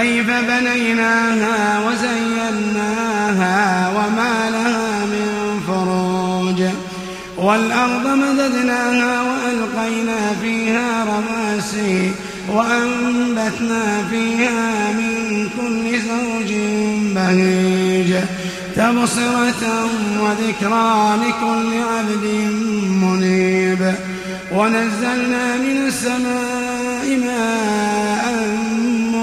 كيف بنيناها وزيناها وما لها من فروج والأرض مددناها وألقينا فيها رواسي وأنبتنا فيها من كل زوج بهيج تبصرة وذكرى لكل عبد منيب ونزلنا من السماء ماء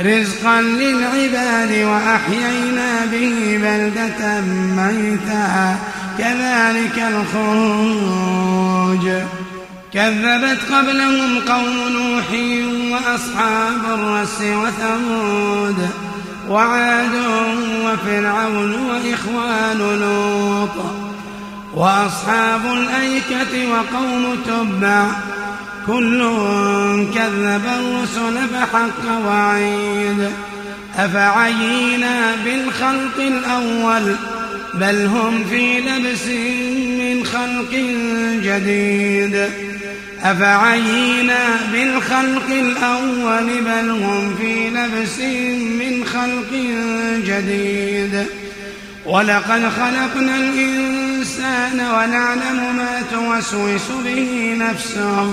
رزقا للعباد وأحيينا به بلدة ميتا كذلك الخروج كذبت قبلهم قوم نوح وأصحاب الرس وثمود وعاد وفرعون وإخوان لوط وأصحاب الأيكة وقوم تبع كل كذب الرسل فحق وعيد أفعينا بالخلق الأول بل هم في لبس من خلق جديد أفعينا بالخلق الأول بل هم في لبس من خلق جديد ولقد خلقنا الإنسان ونعلم ما توسوس به نفسه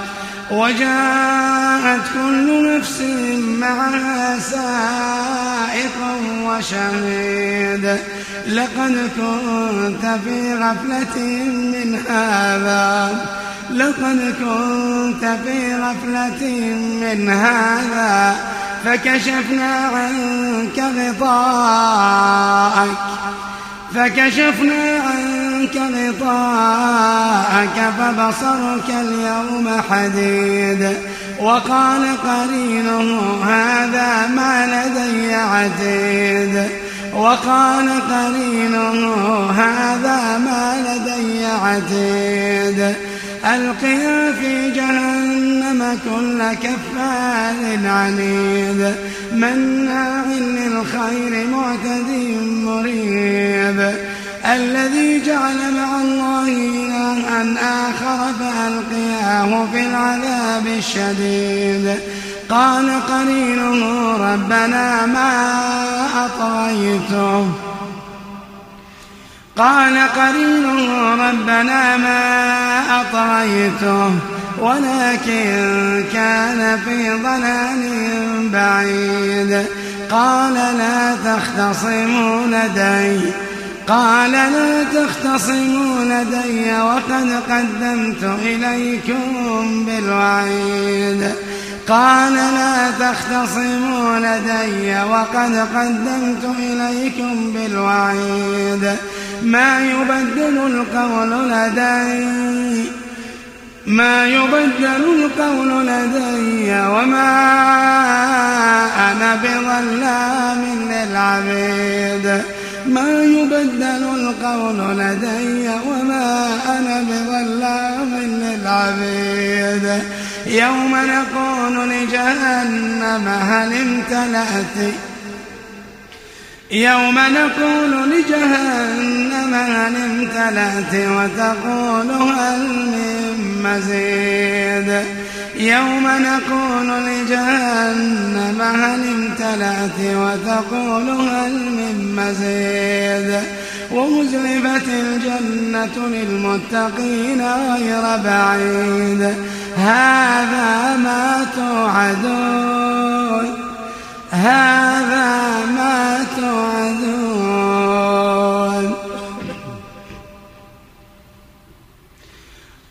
وجاءت كل نفس معها سائق وشهيد لقد كنت في غفلة من هذا لقد كنت في غفلة من هذا فكشفنا عنك غطاءك فكشفنا عنك إليك غطاءك فبصرك اليوم حديد وقال قرينه هذا ما لدي عتيد وقال قرينه هذا ما لدي عتيد ألقيا في جهنم كل كفار عنيد مناع للخير معتد مريب الذي جعل مع الله إلها آخر فألقياه في العذاب الشديد قال قرينه ربنا ما أطغيته قال قرينه ربنا ما أطغيته ولكن كان في ضلال بعيد قال لا تختصموا لدي قال لا تختصموا لدي وقد قدمت إليكم بالوعيد قال لا تختصموا لدي وقد قدمت إليكم بالوعيد ما يبدل القول لدي ما يبدل القول لدي وما أنا بظلام للعبيد ما يبدل القول لدي وما أنا بظلام للعبيد يوم نقول لجهنم هل امتلأت يوم نقول لجهنم هل امتلأت وتقول هل من مزيد يوم نقول لجهنم هل امتلأت وتقول هل من مزيد وأزلفت الجنة للمتقين غير بعيد هذا ما توعدون هذا ما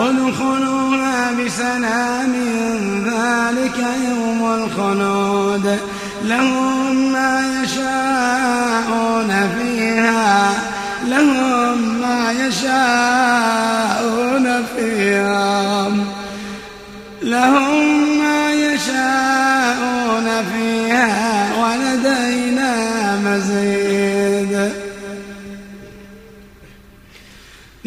ادخلوها بسلام ذلك يوم الخلود لهم ما يشاءون فيها لهم ما يشاءون فيها لهم ما يشاءون فيها ولدينا مزيد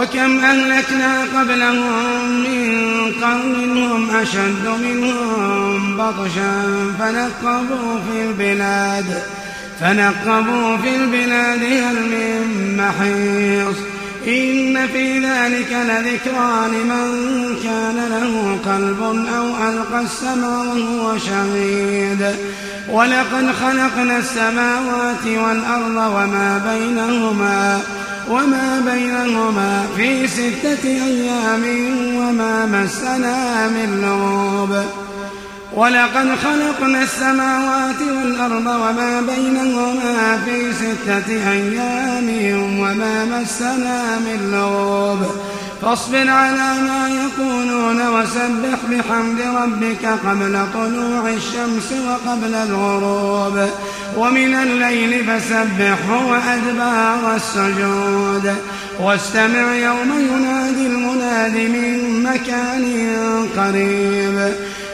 وكم أهلكنا قبلهم من قوم هم أشد منهم بطشا فنقبوا في البلاد فنقبوا في البلاد هل من محيص إن في ذلك لذكرى لمن كان له قلب أو ألقى السمع وهو شهيد ولقد خلقنا السماوات والأرض وما بينهما ۖ وما بينهما في ستة أيام وما مسنا من لغوب ولقد خلقنا السماوات والأرض وما بينهما في ستة أيام وما مسنا من لغوب فاصبر على ما يقولون وسبح بحمد ربك قبل طلوع الشمس وقبل الغروب ومن الليل فسبحه وأدبار السجود واستمع يوم ينادي المناد من مكان قريب